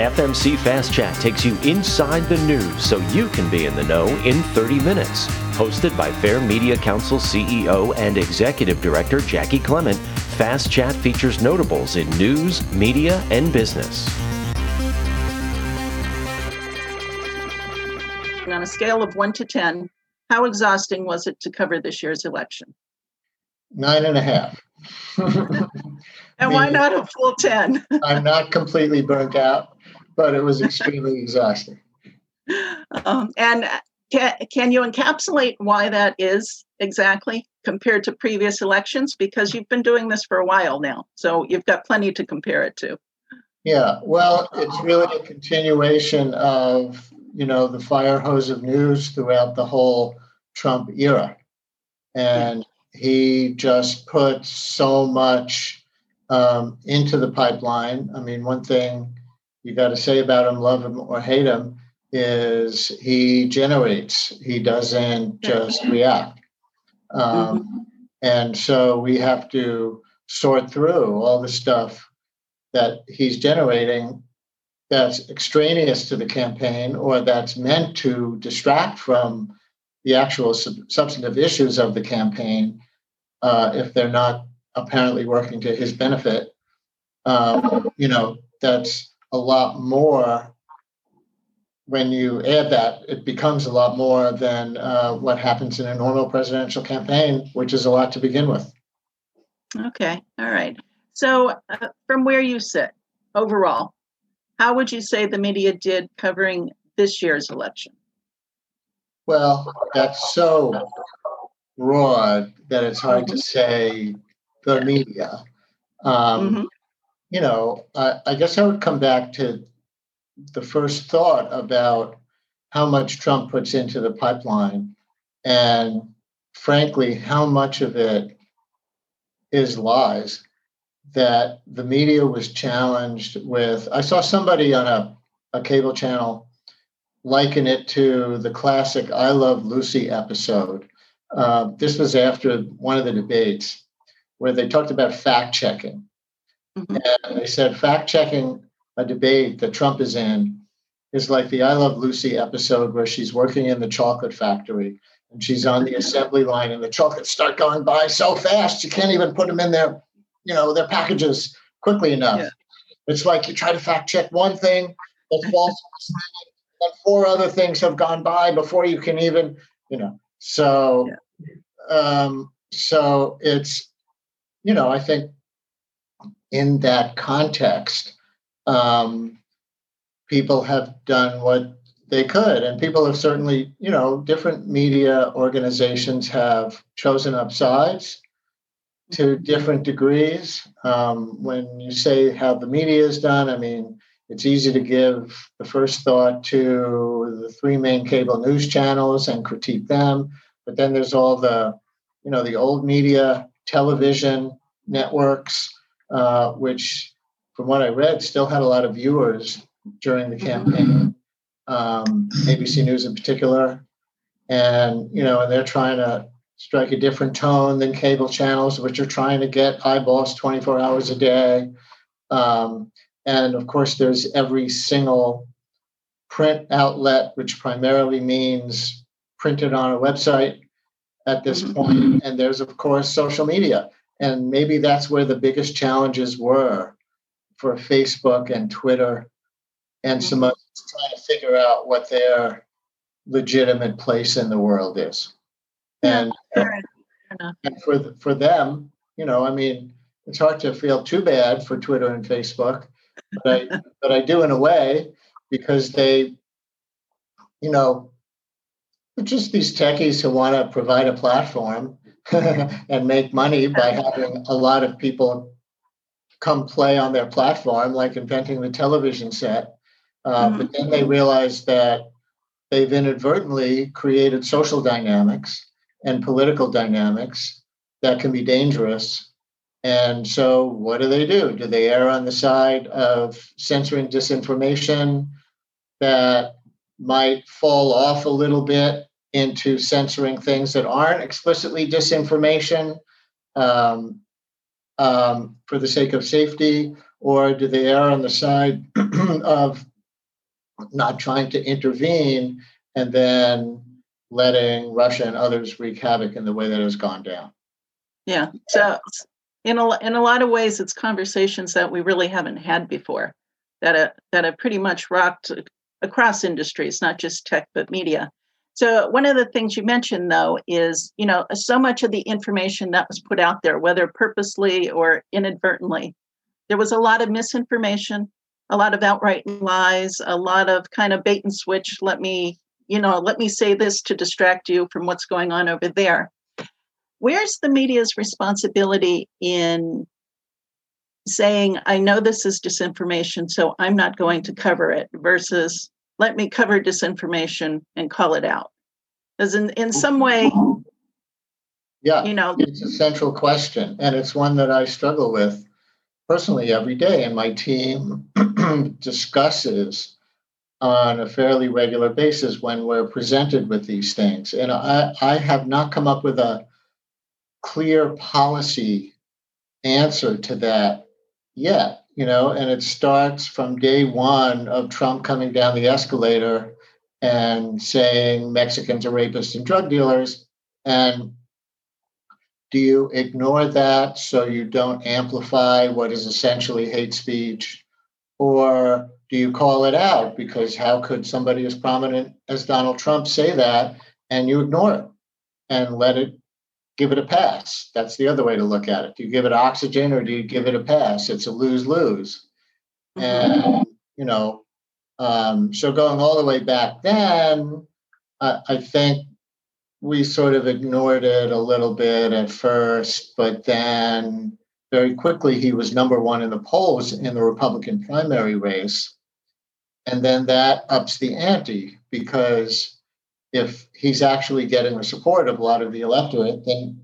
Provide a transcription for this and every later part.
FMC Fast Chat takes you inside the news so you can be in the know in 30 minutes. Hosted by Fair Media Council CEO and Executive Director Jaci Clement, Fast Chat features notables in news, media, and business. On a scale of 1 to 10, how exhausting was it to cover this year's election? Nine and a half. and why not a full 10? I'm not completely burnt out, but it was extremely exhausting. Um, and can, can you encapsulate why that is exactly compared to previous elections? Because you've been doing this for a while now, so you've got plenty to compare it to. Yeah, well, it's really a continuation of you know the fire hose of news throughout the whole Trump era, and he just put so much um, into the pipeline. I mean, one thing you got to say about him, love him or hate him, is he generates. He doesn't just react. Um, mm-hmm. And so we have to sort through all the stuff that he's generating that's extraneous to the campaign or that's meant to distract from the actual sub- substantive issues of the campaign uh, if they're not apparently working to his benefit. Um, you know, that's a lot more. When you add that, it becomes a lot more than uh, what happens in a normal presidential campaign, which is a lot to begin with. Okay, all right. So, uh, from where you sit overall, how would you say the media did covering this year's election? Well, that's so broad that it's hard to say the media. Um, mm-hmm. You know, I, I guess I would come back to the first thought about how much Trump puts into the pipeline and frankly, how much of it is lies that the media was challenged with. I saw somebody on a, a cable channel liken it to the classic I Love Lucy episode. Uh, this was after one of the debates where they talked about fact checking. Mm-hmm. And they said fact checking a debate that Trump is in is like the I Love Lucy episode where she's working in the chocolate factory and she's on the assembly line and the chocolates start going by so fast you can't even put them in their, you know, their packages quickly enough. Yeah. It's like you try to fact check one thing that's false and four other things have gone by before you can even, you know. So, yeah. um, so it's, you know, I think in that context, um, people have done what they could, and people have certainly, you know, different media organizations have chosen up sides to different degrees. Um, when you say how the media is done, I mean, it's easy to give the first thought to the three main cable news channels and critique them. But then there's all the, you know, the old media, television networks, uh, which, from what I read, still had a lot of viewers during the campaign. Um, ABC News in particular, and you know, and they're trying to strike a different tone than cable channels, which are trying to get eyeballs 24 hours a day. Um, and of course, there's every single print outlet, which primarily means printed on a website at this mm-hmm. point. And there's, of course, social media. And maybe that's where the biggest challenges were for Facebook and Twitter and some mm-hmm. others trying to figure out what their legitimate place in the world is. And, uh, and for, for them, you know, I mean, it's hard to feel too bad for Twitter and Facebook but I but I do in a way because they, you know, just these techies who want to provide a platform and make money by having a lot of people come play on their platform, like inventing the television set. Uh, mm-hmm. But then they realize that they've inadvertently created social dynamics and political dynamics that can be dangerous and so, what do they do? Do they err on the side of censoring disinformation that might fall off a little bit into censoring things that aren't explicitly disinformation um, um, for the sake of safety? or do they err on the side of not trying to intervene and then letting Russia and others wreak havoc in the way that has gone down? Yeah. So in a in a lot of ways, it's conversations that we really haven't had before, that have, that have pretty much rocked across industries, not just tech but media. So one of the things you mentioned though is, you know, so much of the information that was put out there, whether purposely or inadvertently, there was a lot of misinformation, a lot of outright lies, a lot of kind of bait and switch. Let me, you know, let me say this to distract you from what's going on over there. Where's the media's responsibility in saying, I know this is disinformation, so I'm not going to cover it, versus let me cover disinformation and call it out? Because in, in some mm-hmm. way, yeah, you know, it's a central question, and it's one that I struggle with personally every day, and my team discusses on a fairly regular basis when we're presented with these things. And I, I have not come up with a clear policy answer to that yet, you know, and it starts from day one of Trump coming down the escalator and saying Mexicans are rapists and drug dealers. And do you ignore that so you don't amplify what is essentially hate speech? Or do you call it out? Because how could somebody as prominent as Donald Trump say that and you ignore it and let it give it a pass? That's the other way to look at it. Do you give it oxygen or do you give it a pass? It's a lose lose. Mm-hmm. And, you know, um, so going all the way back then, I, I think we sort of ignored it a little bit at first, but then very quickly he was number one in the polls in the Republican primary race. And then that ups the ante because if he's actually getting the support of a lot of the electorate, then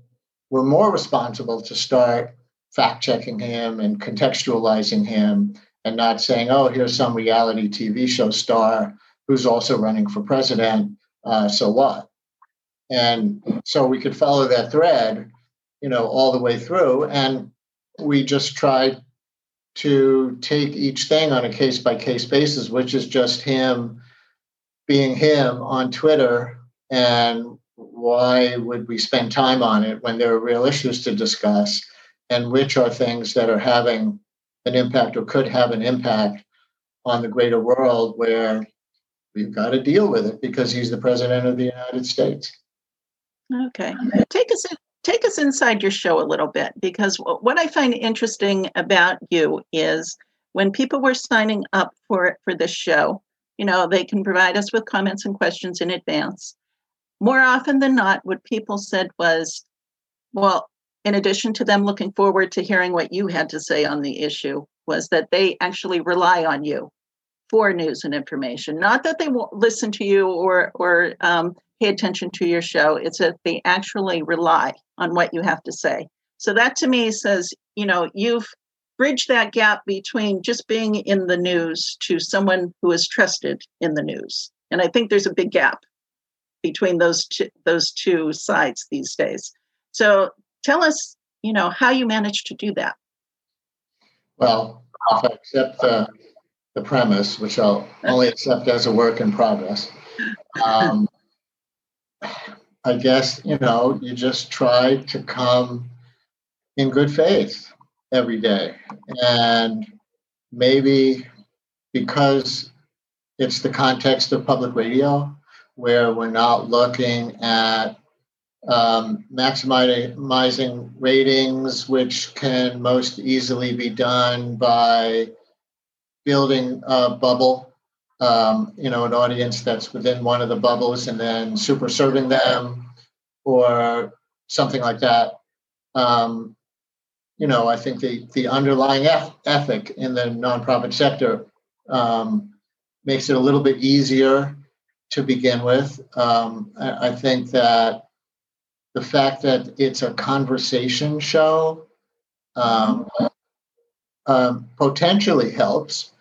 we're more responsible to start fact checking him and contextualizing him and not saying, oh, here's some reality TV show star who's also running for president. Uh, so what? And so we could follow that thread, you know, all the way through. And we just tried to take each thing on a case by case basis, which is just him being him on Twitter. And why would we spend time on it when there are real issues to discuss? And which are things that are having an impact or could have an impact on the greater world where we've got to deal with it because he's the president of the United States. Okay. Take us in, take us inside your show a little bit because what I find interesting about you is when people were signing up for for this show, you know, they can provide us with comments and questions in advance. More often than not, what people said was, well, in addition to them looking forward to hearing what you had to say on the issue, was that they actually rely on you for news and information. Not that they won't listen to you or or um, pay attention to your show. It's that they actually rely on what you have to say. So that to me says, you know, you've bridged that gap between just being in the news to someone who is trusted in the news. And I think there's a big gap between those two, those two sides these days. So tell us, you know, how you managed to do that. Well, if I accept the, the premise, which I'll only accept as a work in progress, um, I guess, you know, you just try to come in good faith every day. And maybe because it's the context of public radio, where we're not looking at um, maximizing ratings, which can most easily be done by building a bubble um, you know, an audience that's within one of the bubbles and then super serving them or something like that. Um, you know, I think the, the underlying ethic in the nonprofit sector um, makes it a little bit easier to begin with. Um, I, I think that the fact that it's a conversation show um, um, potentially helps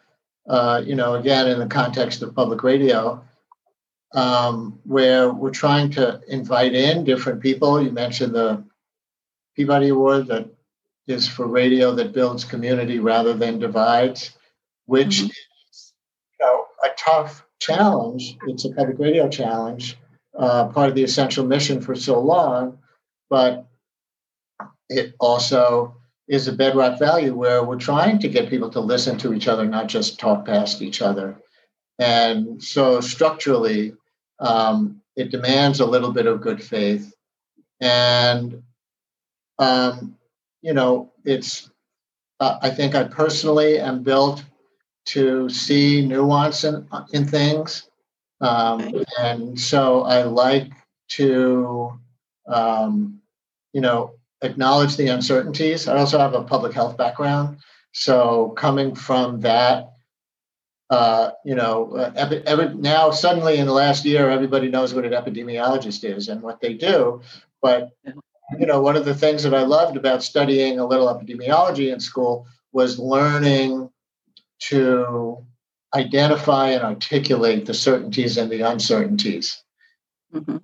uh, you know, again, in the context of public radio, um, where we're trying to invite in different people. You mentioned the Peabody Award that is for radio that builds community rather than divides, which mm-hmm. is you know, a tough challenge. It's a public radio challenge, uh, part of the essential mission for so long, but it also is a bedrock value where we're trying to get people to listen to each other, not just talk past each other. And so structurally, um, it demands a little bit of good faith. And, um, you know, it's, uh, I think I personally am built to see nuance in, in things. Um, and so I like to, um, you know, acknowledge the uncertainties. I also have a public health background. So coming from that, uh, you know, uh, epi- every, now suddenly in the last year, everybody knows what an epidemiologist is and what they do. But, you know, one of the things that I loved about studying a little epidemiology in school was learning to identify and articulate the certainties and the uncertainties mm-hmm.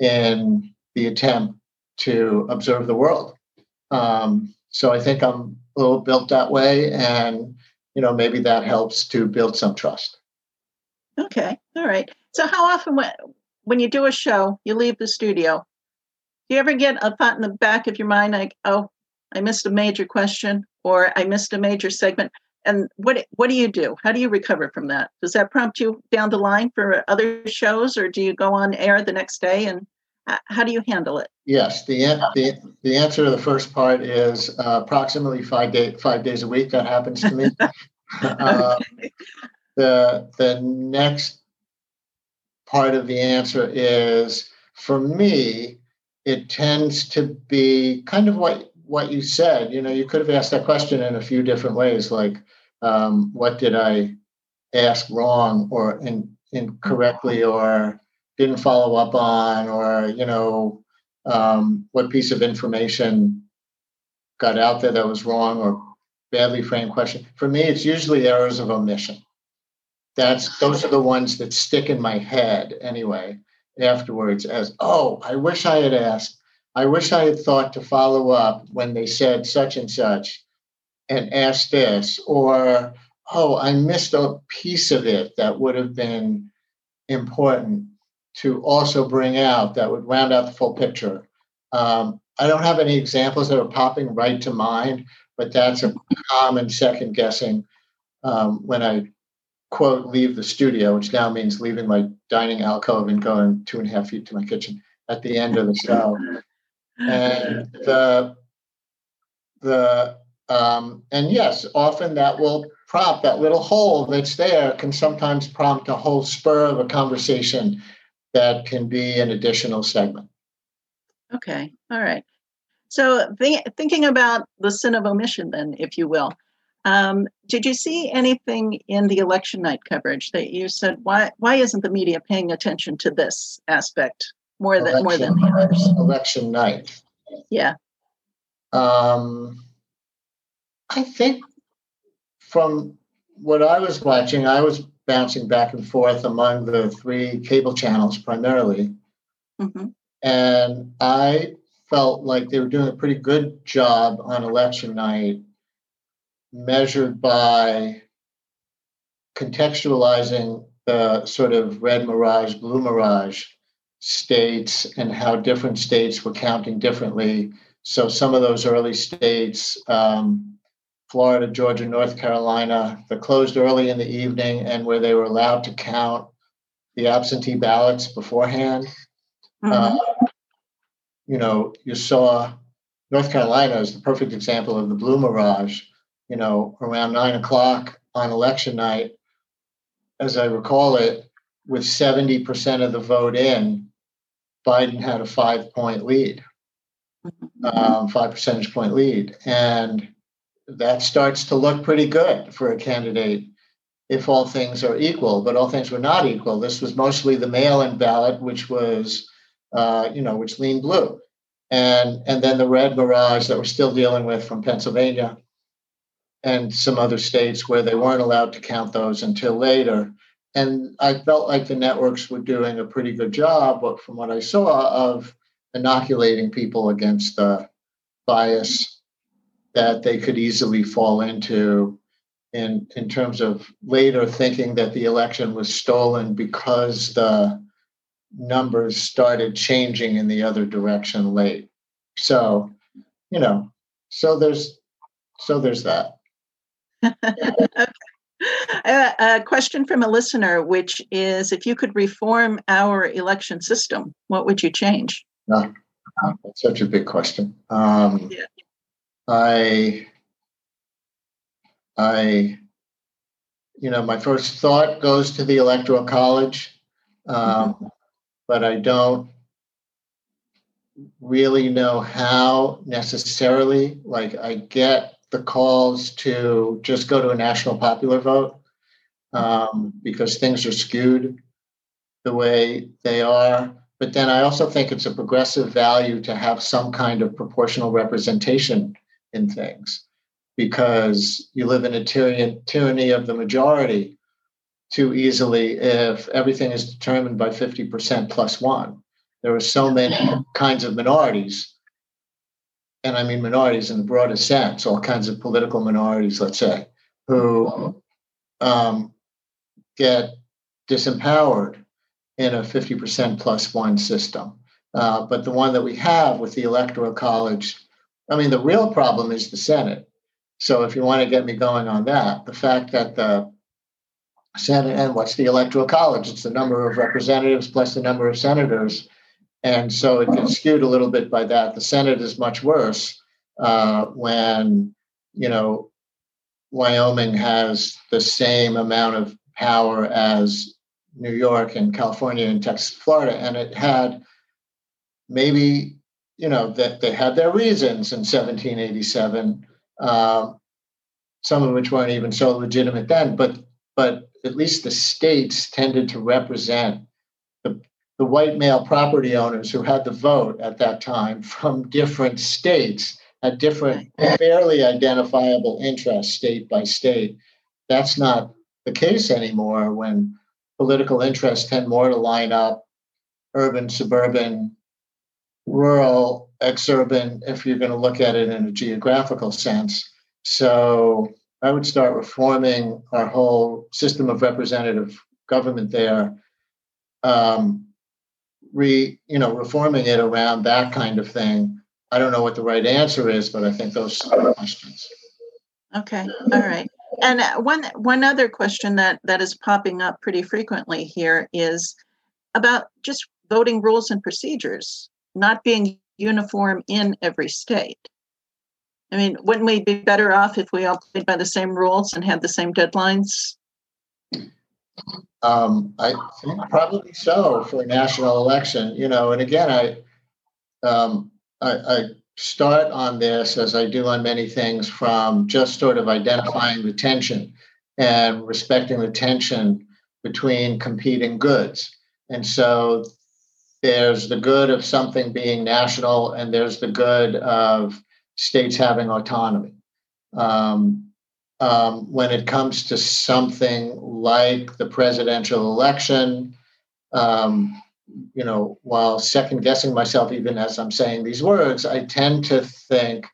in the attempt to observe the world. Um, so I think I'm a little built that way, and you know maybe that helps to build some trust. Okay, all right. So how often when when you do a show, you leave the studio? Do you ever get a thought in the back of your mind like, "Oh, I missed a major question," or "I missed a major segment"? And what what do you do? How do you recover from that? Does that prompt you down the line for other shows, or do you go on air the next day and how do you handle it? Yes, the, the, the answer to the first part is uh, approximately five, day, five days a week. That happens to me. uh, the, the next part of the answer is for me, it tends to be kind of what, what you said. You know, you could have asked that question in a few different ways, like, um, what did I ask wrong or in, incorrectly or didn't follow up on, or you know, um, what piece of information got out there that was wrong or badly framed question. For me, it's usually errors of omission. That's those are the ones that stick in my head anyway. Afterwards, as oh, I wish I had asked. I wish I had thought to follow up when they said such and such, and ask this, or oh, I missed a piece of it that would have been important to also bring out that would round out the full picture. Um, I don't have any examples that are popping right to mind, but that's a common second guessing um, when I quote leave the studio, which now means leaving my dining alcove and going two and a half feet to my kitchen at the end of the show. And the the um, and yes, often that will prompt that little hole that's there can sometimes prompt a whole spur of a conversation that can be an additional segment. Okay, all right. So th- thinking about the sin of omission, then, if you will, um, did you see anything in the election night coverage that you said why why isn't the media paying attention to this aspect more than election, more than the others? Election night. Yeah. Um, I think from what I was watching, I was bouncing back and forth among the three cable channels primarily. Mm-hmm. And I felt like they were doing a pretty good job on election night, measured by contextualizing the sort of red mirage, blue mirage states and how different states were counting differently. So some of those early states, um, Florida, Georgia, North Carolina that closed early in the evening and where they were allowed to count the absentee ballots beforehand. Mm-hmm. Uh, you know, you saw North Carolina is the perfect example of the blue mirage. You know, around nine o'clock on election night, as I recall it, with 70% of the vote in, Biden had a five point lead, mm-hmm. um, five percentage point lead. And that starts to look pretty good for a candidate if all things are equal. But all things were not equal. This was mostly the mail-in ballot, which was, uh, you know, which leaned blue, and and then the red mirage that we're still dealing with from Pennsylvania and some other states where they weren't allowed to count those until later. And I felt like the networks were doing a pretty good job, but from what I saw, of inoculating people against the bias that they could easily fall into in in terms of later thinking that the election was stolen because the numbers started changing in the other direction late. So, you know, so there's so there's that. okay. a question from a listener, which is if you could reform our election system, what would you change? Uh, that's such a big question. Um, yeah. I, I, you know, my first thought goes to the Electoral College, um, mm-hmm. but I don't really know how necessarily. Like, I get the calls to just go to a national popular vote um, because things are skewed the way they are. But then I also think it's a progressive value to have some kind of proportional representation in things because you live in a tyranny, tyranny of the majority too easily if everything is determined by 50% plus one. There are so many kinds of minorities, and I mean minorities in the broadest sense, all kinds of political minorities, let's say, who um, get disempowered in a 50% plus one system. Uh, but the one that we have with the Electoral College I mean, the real problem is the Senate. So if you want to get me going on that, the fact that the Senate and what's the Electoral College? It's the number of representatives plus the number of senators. And so it gets skewed a little bit by that. The Senate is much worse uh, when, you know, Wyoming has the same amount of power as New York and California and Texas, Florida. And it had maybe you know that they had their reasons in 1787 um, some of which weren't even so legitimate then but but at least the states tended to represent the, the white male property owners who had the vote at that time from different states had different fairly identifiable interests state by state. That's not the case anymore when political interests tend more to line up urban suburban rural, exurban, if you're going to look at it in a geographical sense. So I would start reforming our whole system of representative government there. Um, re, you know, reforming it around that kind of thing. I don't know what the right answer is, but I think those are questions. Okay, all right. And one one other question that that is popping up pretty frequently here is about just voting rules and procedures not being uniform in every state. I mean, wouldn't we be better off if we all played by the same rules and had the same deadlines? Um, I think probably so for a national election. You know, and again, I, um, I, I start on this as I do on many things from just sort of identifying the tension and respecting the tension between competing goods. And so there's the good of something being national, and there's the good of states having autonomy. Um, um, when it comes to something like the presidential election, um, you know, while second guessing myself even as I'm saying these words, I tend to think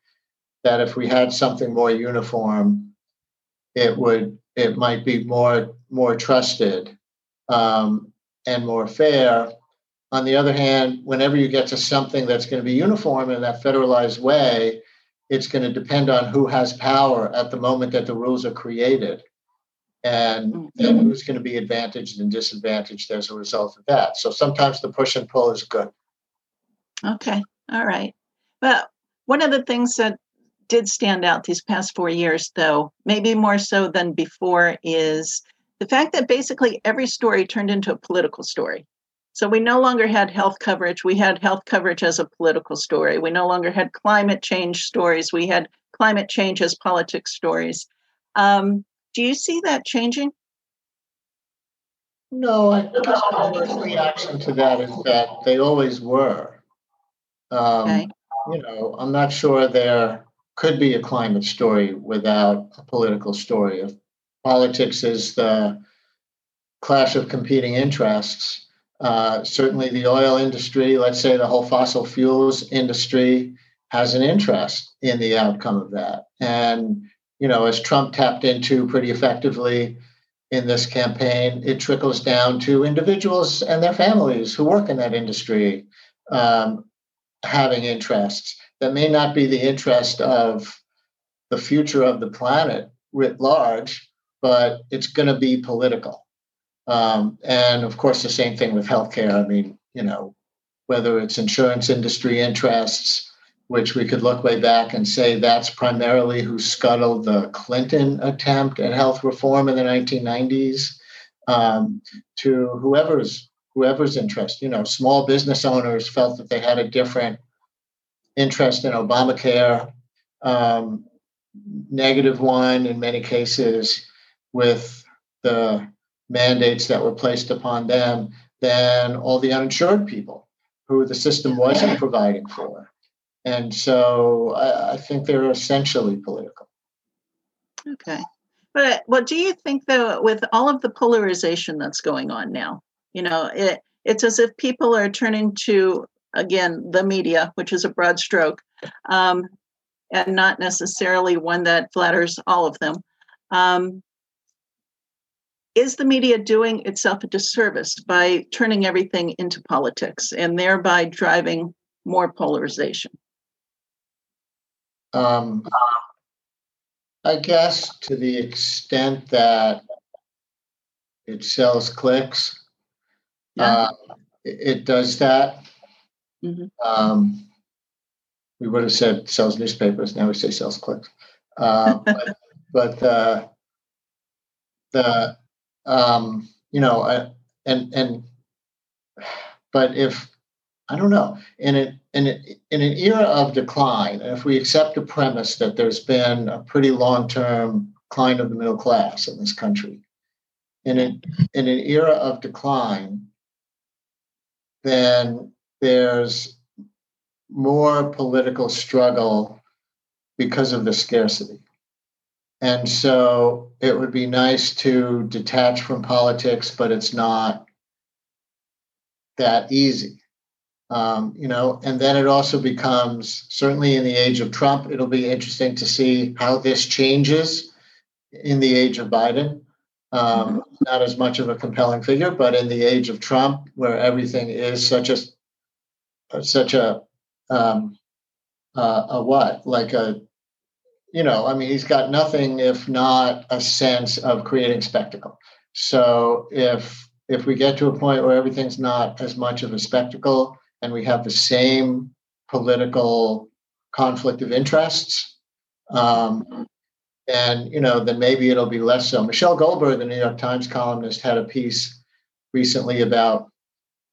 that if we had something more uniform, it would it might be more more trusted um, and more fair on the other hand, whenever you get to something that's going to be uniform in that federalized way, it's going to depend on who has power at the moment that the rules are created and, mm-hmm. who's going to be advantaged and disadvantaged as a result of that. So sometimes the push and pull is good. Okay. All right. Well, one of the things that did stand out these past four years, though, maybe more so than before, is the fact that basically every story turned into a political story. So we no longer had health coverage. We had health coverage as a political story. We no longer had climate change stories. We had climate change as politics stories. Um, do you see that changing? No, I guess my first reaction to that is that they always were. Um, okay. You know, I'm not sure there could be a climate story without a political story. If politics is the clash of competing interests, uh, certainly, the oil industry, let's say the whole fossil fuels industry, has an interest in the outcome of that. And, you know, as Trump tapped into pretty effectively in this campaign, it trickles down to individuals and their families who work in that industry um, having interests that may not be the interest of the future of the planet writ large, but it's going to be political. Um, and of course, the same thing with healthcare. I mean, you know, whether it's insurance industry interests, which we could look way back and say that's primarily who scuttled the Clinton attempt at health reform in the 1990s, um, to whoever's whoever's interest. You know, small business owners felt that they had a different interest in Obamacare, um, negative one in many cases with the mandates that were placed upon them than all the uninsured people who the system wasn't providing for. And so I, I think they're essentially political. Okay. But what do you think though, with all of the polarization that's going on now, you know, it, it's as if people are turning to, again, the media, which is a broad stroke, um, and not necessarily one that flatters all of them. Um, is the media doing itself a disservice by turning everything into politics and thereby driving more polarization? Um, I guess to the extent that it sells clicks, yeah. uh, it, it, does that. Mm-hmm. Um, we would have said sells newspapers. Now we say sells clicks. Uh, but but uh, the um, you know, uh, and and but if I don't know in it in in an era of decline, if we accept the premise that there's been a pretty long term decline of the middle class in this country, in an in an era of decline, then there's more political struggle because of the scarcity. And so it would be nice to detach from politics, but it's not that easy. Um, you know, and then it also becomes certainly in the age of Trump, it'll be interesting to see how this changes in the age of Biden. Um, mm-hmm. Not as much of a compelling figure, but in the age of Trump, where everything is such a such a um, uh, a what like a you know, I mean, he's got nothing if not a sense of creating spectacle. So if if we get to a point where everything's not as much of a spectacle and we have the same political conflict of interests, um, and you know, then maybe it'll be less so. Michelle Goldberg, the New York Times columnist, had a piece recently about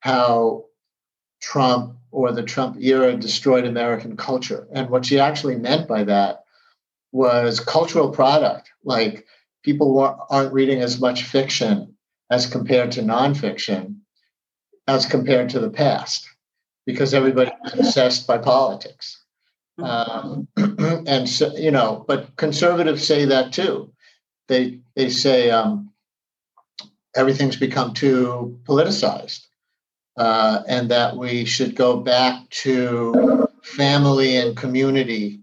how Trump or the Trump era destroyed American culture. And what she actually meant by that was cultural product. Like people aren't reading as much fiction as compared to nonfiction as compared to the past because everybody was obsessed by politics. Um, and so, you know, but conservatives say that too. They they say um, everything's become too politicized, uh, and that we should go back to family and community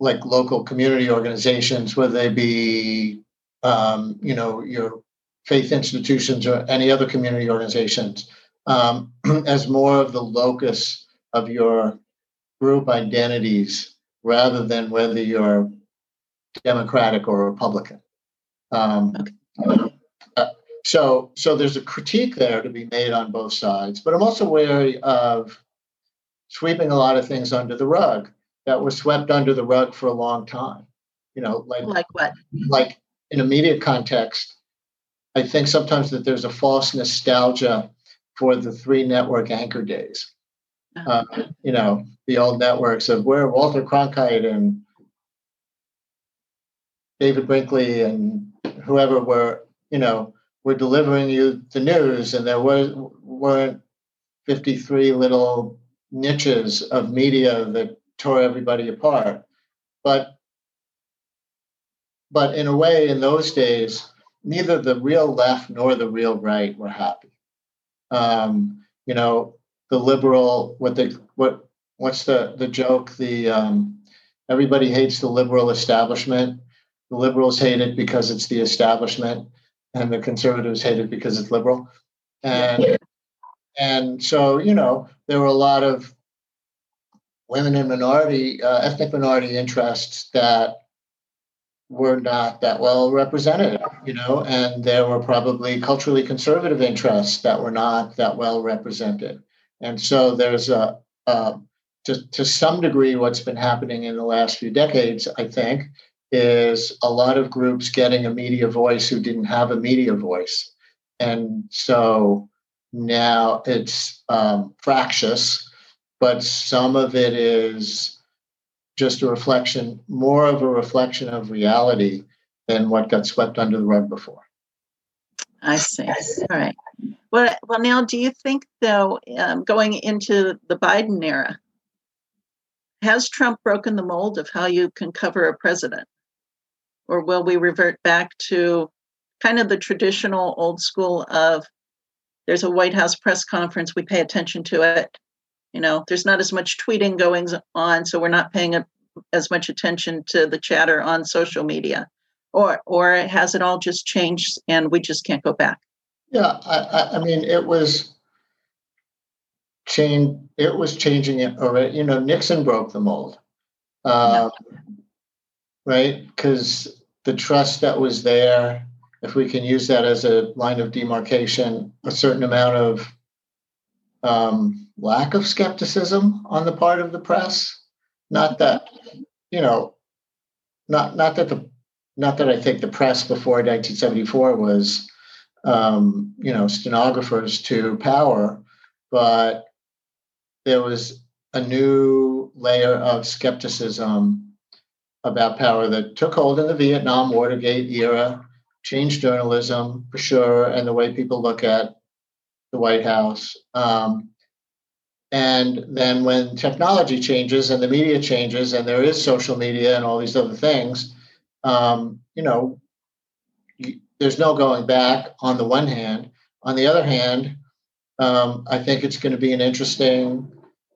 like local community organizations, whether they be, um, you know, your faith institutions or any other community organizations, um, as more of the locus of your group identities rather than whether you're Democratic or Republican. Um, uh, so, so there's a critique there to be made on both sides, but I'm also wary of sweeping a lot of things under the rug that were swept under the rug for a long time. You know, like like what? Like in a media context, I think sometimes that there's a false nostalgia for the three network anchor days. Uh-huh. Uh, you know, the old networks of where Walter Cronkite and David Brinkley and whoever were, you know, were delivering you the news, and there was weren't 53 little niches of media that tore everybody apart. But but in a way, in those days, neither the real left nor the real right were happy. Um, you know, the liberal, what they what what's the the joke? The um, everybody hates the liberal establishment. The liberals hate it because it's the establishment, and the conservatives hate it because it's liberal. And and so you know there were a lot of women and minority uh, ethnic minority interests that were not that well represented, you know, and there were probably culturally conservative interests that were not that well represented. And so there's a, a to, to some degree, what's been happening in the last few decades, I think, is a lot of groups getting a media voice who didn't have a media voice. And so now it's um, fractious, but some of it is just a reflection, more of a reflection of reality than what got swept under the rug before. I see. All right. Well, well, now, do you think though, um, going into the Biden era, has Trump broken the mold of how you can cover a president, or will we revert back to kind of the traditional old school of there's a White House press conference, we pay attention to it, you know there's not as much tweeting going on so we're not paying a, as much attention to the chatter on social media. Or or has it all just changed and we just can't go back? Yeah i i mean it was change it was changing it already you know nixon broke the mold. Uh, yeah. right? Because the trust that was there if we can use that as a line of demarcation a certain amount of um, lack of skepticism on the part of the press. Not that, you know, not not that the not that I think the press before 1974 was, um, you know, stenographers to power, but there was a new layer of skepticism about power that took hold in the Vietnam Watergate era, changed journalism for sure, and the way people look at the White House. Um, and then when technology changes and the media changes and there is social media and all these other things, um, you know, there's no going back on the one hand. On the other hand, um, I think it's going to be an interesting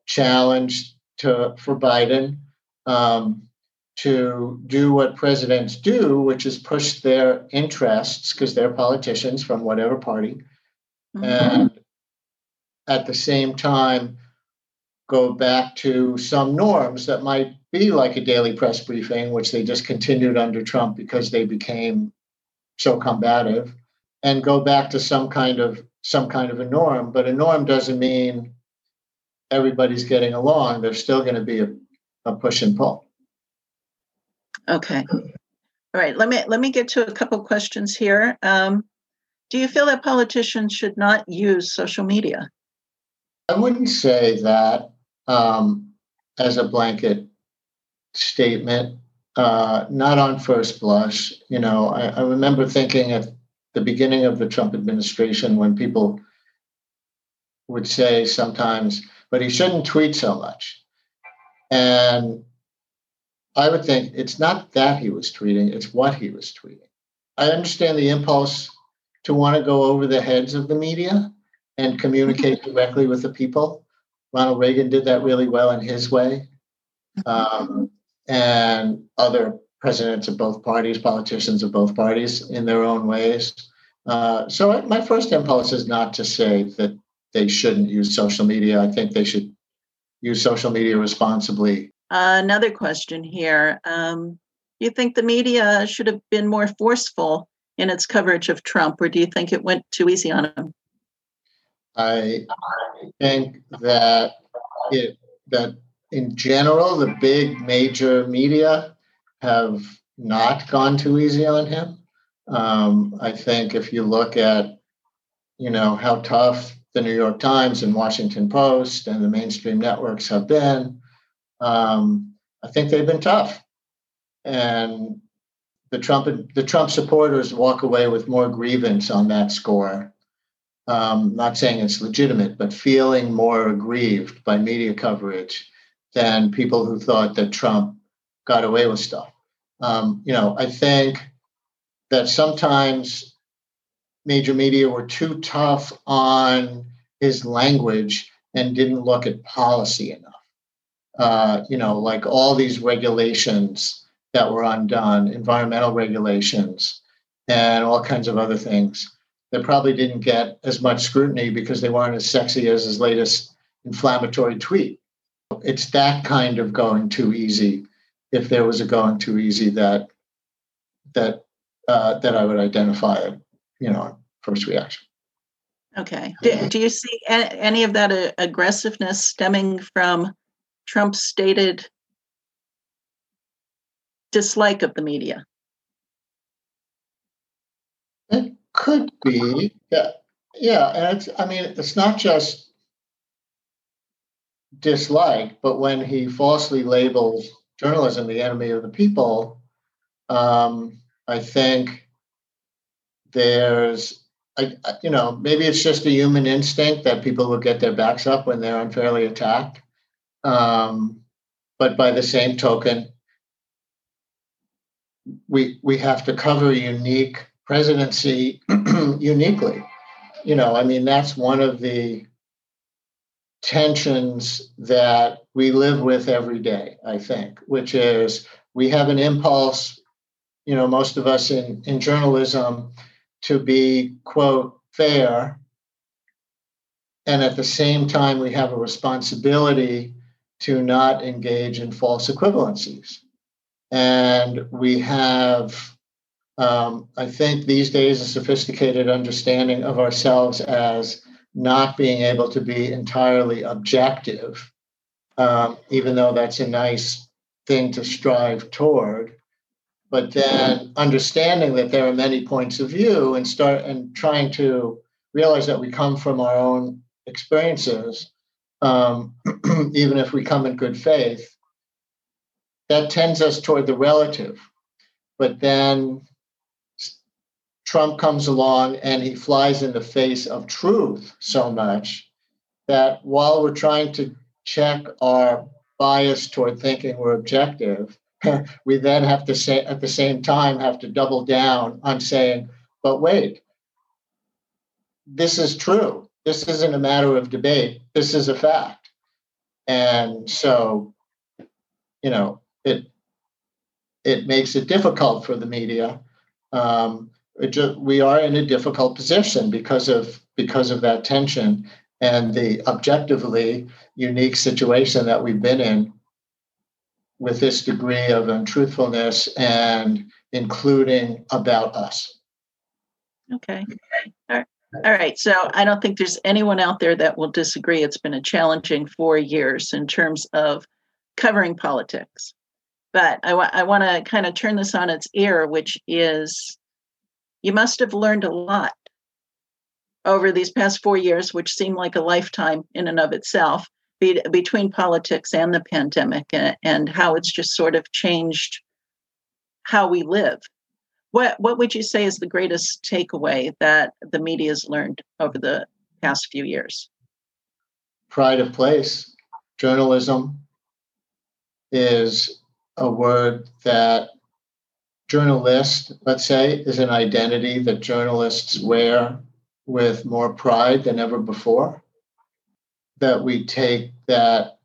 challenge to for Biden um, to do what presidents do, which is push their interests because they're politicians from whatever party, mm-hmm. and at the same time go back to some norms that might be like a daily press briefing, which they just continued under Trump because they became so combative, and go back to some kind of some kind of a norm. But a norm doesn't mean everybody's getting along. There's still going to be a, a push and pull. Okay. All right. Let me let me get to a couple questions here. Um, do you feel that politicians should not use social media? I wouldn't say that um, as a blanket statement, uh, not on first blush. You know, I, I remember thinking at the beginning of the Trump administration when people would say sometimes, but he shouldn't tweet so much. And I would think it's not that he was tweeting, it's what he was tweeting. I understand the impulse to want to go over the heads of the media and communicate directly with the people. Ronald Reagan did that really well in his way. Um, and other presidents of both parties, politicians of both parties in their own ways. Uh, so my first impulse is not to say that they shouldn't use social media. I think they should use social media responsibly. Uh, another question here. Um, do you think the media should have been more forceful in its coverage of Trump, or do you think it went too easy on him? I think that it that in general the big major media have not gone too easy on him. Um, I think if you look at you know how tough the New York Times and Washington Post and the mainstream networks have been, um, I think they've been tough, and the Trump the Trump supporters walk away with more grievance on that score um, not saying it's legitimate, but feeling more aggrieved by media coverage than people who thought that Trump got away with stuff. Um, you know, I think that sometimes major media were too tough on his language and didn't look at policy enough. uh, you know, like all these regulations that were undone, environmental regulations, and all kinds of other things that probably didn't get as much scrutiny because they weren't as sexy as his latest inflammatory tweet. It's that kind of going too easy. If there was a going too easy that that uh, that I would identify, you know, first reaction. Okay. Do, do you see any of that uh, aggressiveness stemming from Trump's stated dislike of the media? It could be. Yeah. Yeah. And it's, I mean, it's not just dislike, but when he falsely labels journalism the enemy of the people, um, I think there's, I, you know, maybe it's just a human instinct that people will get their backs up when they're unfairly attacked. Um, but by the same token, we we have to cover unique presidency uniquely. You know, I mean, that's one of the tensions that we live with every day, I think, which is we have an impulse, you know, most of us in, in journalism to be, quote, fair. And at the same time, we have a responsibility to not engage in false equivalencies. And we have, um, I think, these days a sophisticated understanding of ourselves as not being able to be entirely objective, um, even though that's a nice thing to strive toward. But then understanding that there are many points of view and start and trying to realize that we come from our own experiences, um, even if we come in good faith, that tends us toward the relative. But then Trump comes along and he flies in the face of truth so much that while we're trying to check our bias toward thinking we're objective, we then have to say at the same time have to double down on saying, but wait, this is true. This isn't a matter of debate. This is a fact. And so, you know, it it makes it difficult for the media. Um, we are in a difficult position because of because of that tension and the objectively unique situation that we've been in with this degree of untruthfulness and including about us. Okay. All right. All right. So I don't think there's anyone out there that will disagree. It's been a challenging four years in terms of covering politics. But I, I want to kind of turn this on its ear, which is you must have learned a lot over these past four years, which seem like a lifetime in and of itself, be, between politics and the pandemic and, and how it's just sort of changed how we live. What what would you say is the greatest takeaway that the media has learned over the past few years? Pride of place. Journalism is a word that journalist, let's say, is an identity that journalists wear with more pride than ever before. That we take that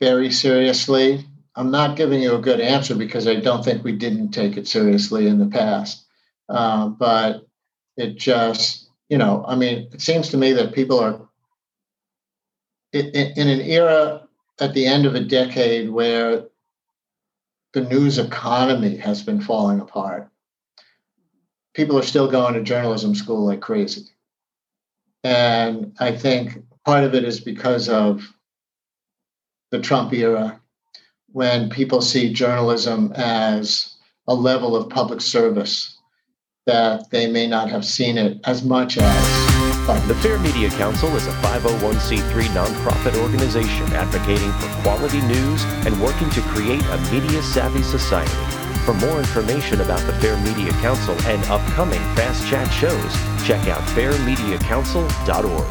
very seriously. I'm not giving you a good answer because I don't think we didn't take it seriously in the past. Uh, but it just, you know, I mean, it seems to me that people are in, in an era at the end of a decade where the news economy has been falling apart. People are still going to journalism school like crazy. And I think part of it is because of the Trump era, when people see journalism as a level of public service that they may not have seen it as much as. The Fair Media Council is a 501c3 nonprofit organization advocating for quality news and working to create a media savvy society. For more information about the Fair Media Council and upcoming Fast Chat shows, check out fairmediacouncil.org.